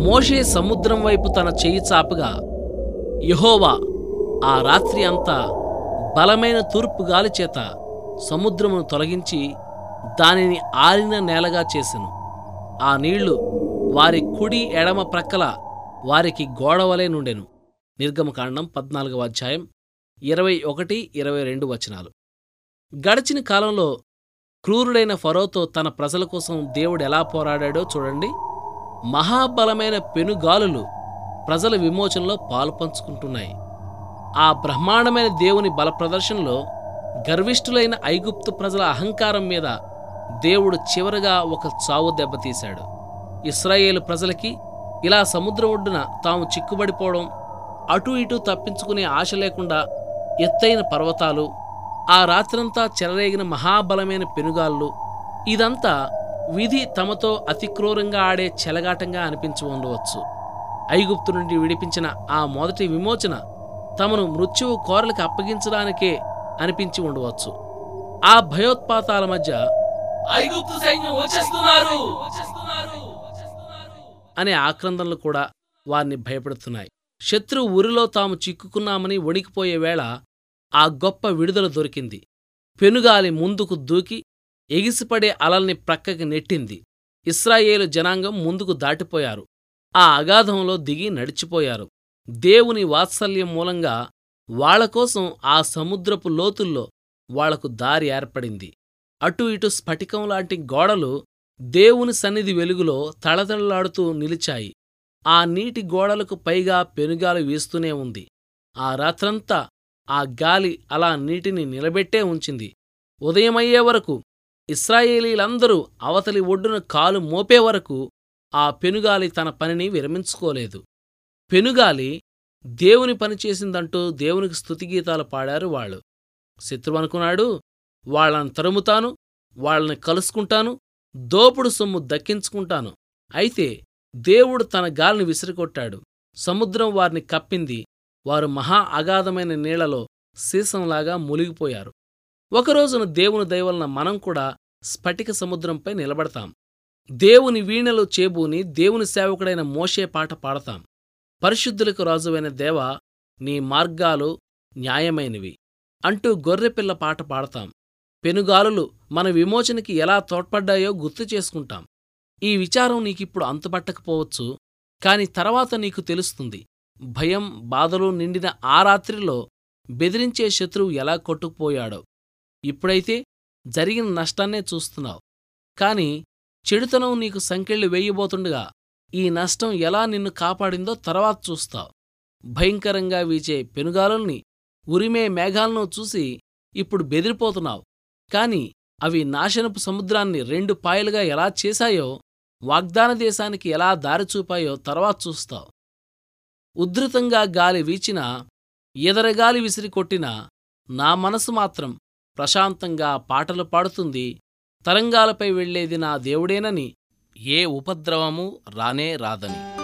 మోషే సముద్రం వైపు తన చెయ్యి చాపగా యహోవా ఆ రాత్రి అంతా బలమైన తూర్పు గాలి చేత సముద్రమును తొలగించి దానిని ఆరిన నేలగా చేసెను. ఆ నీళ్ళు వారి కుడి ఎడమ ప్రక్కల వారికి గోడవలే నుండెను. నిర్గమకాండం పద్నాలుగవ అధ్యాయం ఇరవై ఒకటి ఇరవై రెండు వచనాలు. గడిచిన కాలంలో క్రూరుడైన ఫరోతో తన ప్రజల కోసం దేవుడు ఎలా పోరాడాడో చూడండి. మహాబలమైన పెనుగాలులు ప్రజల విమోచనలో పాలుపంచుకుంటున్నాయి ఆ బ్రహ్మాండమైన దేవుని బల ప్రదర్శనలో గర్విష్ఠులైన ఐగుప్తు ప్రజల అహంకారం మీద దేవుడు చివరగా ఒక చావు దెబ్బతీశాడు. ఇస్రాయేలు ప్రజలకి ఇలా సముద్రం ఒడ్డున తాము చిక్కుబడిపోవడం అటూ ఇటూ తప్పించుకునే ఆశ లేకుండా ఎత్తైన పర్వతాలు ఆ రాత్రంతా చెలరేగిన మహాబలమైన పెనుగాళ్ళు ఇదంతా విధి తమతో అతిక్రూరంగా ఆడే చెలగాటంగా అనిపించి ఉండవచ్చు. ఐగుప్తు నుండి విడిపించిన ఆ మొదటి విమోచన తమను మృత్యువు కోరలకు అప్పగించడానికే అనిపించి ఉండవచ్చు. ఆ భయోత్పాతాల మధ్య ఐగుప్తు సైన్యం వచ్చేస్తున్నారు! అనే ఆక్రందనలు కూడా వారిని భయపెడుతున్నాయి. శత్రువు ఊరిలో తాము చిక్కుకున్నామని వణికిపోయే వేళ ఆ గొప్ప విడుదల దొరికింది. పెనుగాలి ముందుకు దూకి ఎగిసిపడే అలల్ని ప్రక్కకి నెట్టింది. ఇస్రాయేలు జనాంగం ముందుకు దాటిపోయారు. ఆ అగాధంలో దిగి నడిచిపోయారు. దేవుని వాత్సల్యం మూలంగా వాళ్ళకోసం ఆ సముద్రపు లోతుల్లో వాళ్ళకు దారి ఏర్పడింది. అటు ఇటు స్ఫటికం లాంటి గోడలు దేవుని సన్నిధి వెలుగులో తళతళలాడుతూ నిలిచాయి. ఆ నీటి గోడలకు పైగా పెనుగాలు వీస్తూనే ఉంది. ఆ రాత్రంతా ఆ గాలి అలా నీటిని నిలబెట్టే ఉంచింది. ఉదయమయ్యే వరకు ఇస్రాయేలీలందరూ అవతలి ఒడ్డున కాలు మోపే వరకు ఆ పెనుగాలి తన పనిని విరమించుకోలేదు. పెనుగాలి దేవుని పనిచేసిందంటూ దేవునికి స్తుతిగీతాలు పాడారు వాళ్ళు. శత్రువు అనుకున్నాడు వాళ్ళని తరుముతాను వాళ్ళని కలుసుకుంటాను దోపుడు సొమ్ము దక్కించుకుంటాను. అయితే దేవుడు తన గాలిని విసిరికొట్టాడు. సముద్రం వారిని కప్పింది. వారు మహా అగాధమైన నీళ్ళలో సీసంలాగా మునిగిపోయారు. ఒకరోజున దేవుని దయవలన మనం కూడా స్ఫటిక సముద్రంపై నిలబడతాం. దేవుని వీణలో చేబూని దేవుని సేవకుడైన మోషే పాట పాడతాం. పరిశుద్ధులకు రాజువైన దేవా నీ మార్గాలు న్యాయమైనవి. అంటూ గొర్రెపిల్ల పాట పాడతాం. పెనుగాలులు మన విమోచనకి ఎలా తోడ్పడ్డాయో గుర్తు చేసుకుంటాం. ఈ విచారం నీకిప్పుడు అంతుపట్టకపోవచ్చు కాని తర్వాత నీకు తెలుస్తుంది. భయం బాధలు నిండిన ఆ రాత్రిలో బెదిరించే శత్రువు ఎలా కొట్టుకుపోయాడో. ఇప్పుడైతే జరిగిన నష్టాన్నే చూస్తున్నావు. కాని చెడుతనం నీకు సంకెళ్ళు వేయబోతుండగా ఈ నష్టం ఎలా నిన్ను కాపాడిందో తర్వాత చూస్తావు. భయంకరంగా వీచే పెనుగాలుల్ని ఉరిమే మేఘాలను చూసి ఇప్పుడు బెదిరిపోతున్నావు. కాని అవి నాశనపు సముద్రాన్ని రెండు పాయలుగా ఎలా చేశాయో వాగ్దాన దేశానికి ఎలా దారిచూపాయో తర్వాత చూస్తావు. ఉద్ధృతంగా గాలి వీచినా ఎదరగాలి విసిరి కొట్టినా నా మనసు మాత్రం ప్రశాంతంగా పాటలు పాడుతుంది. తరంగాలపై వెళ్ళేది నా దేవుడేనని ఏ ఉపద్రవము రానే రాదని.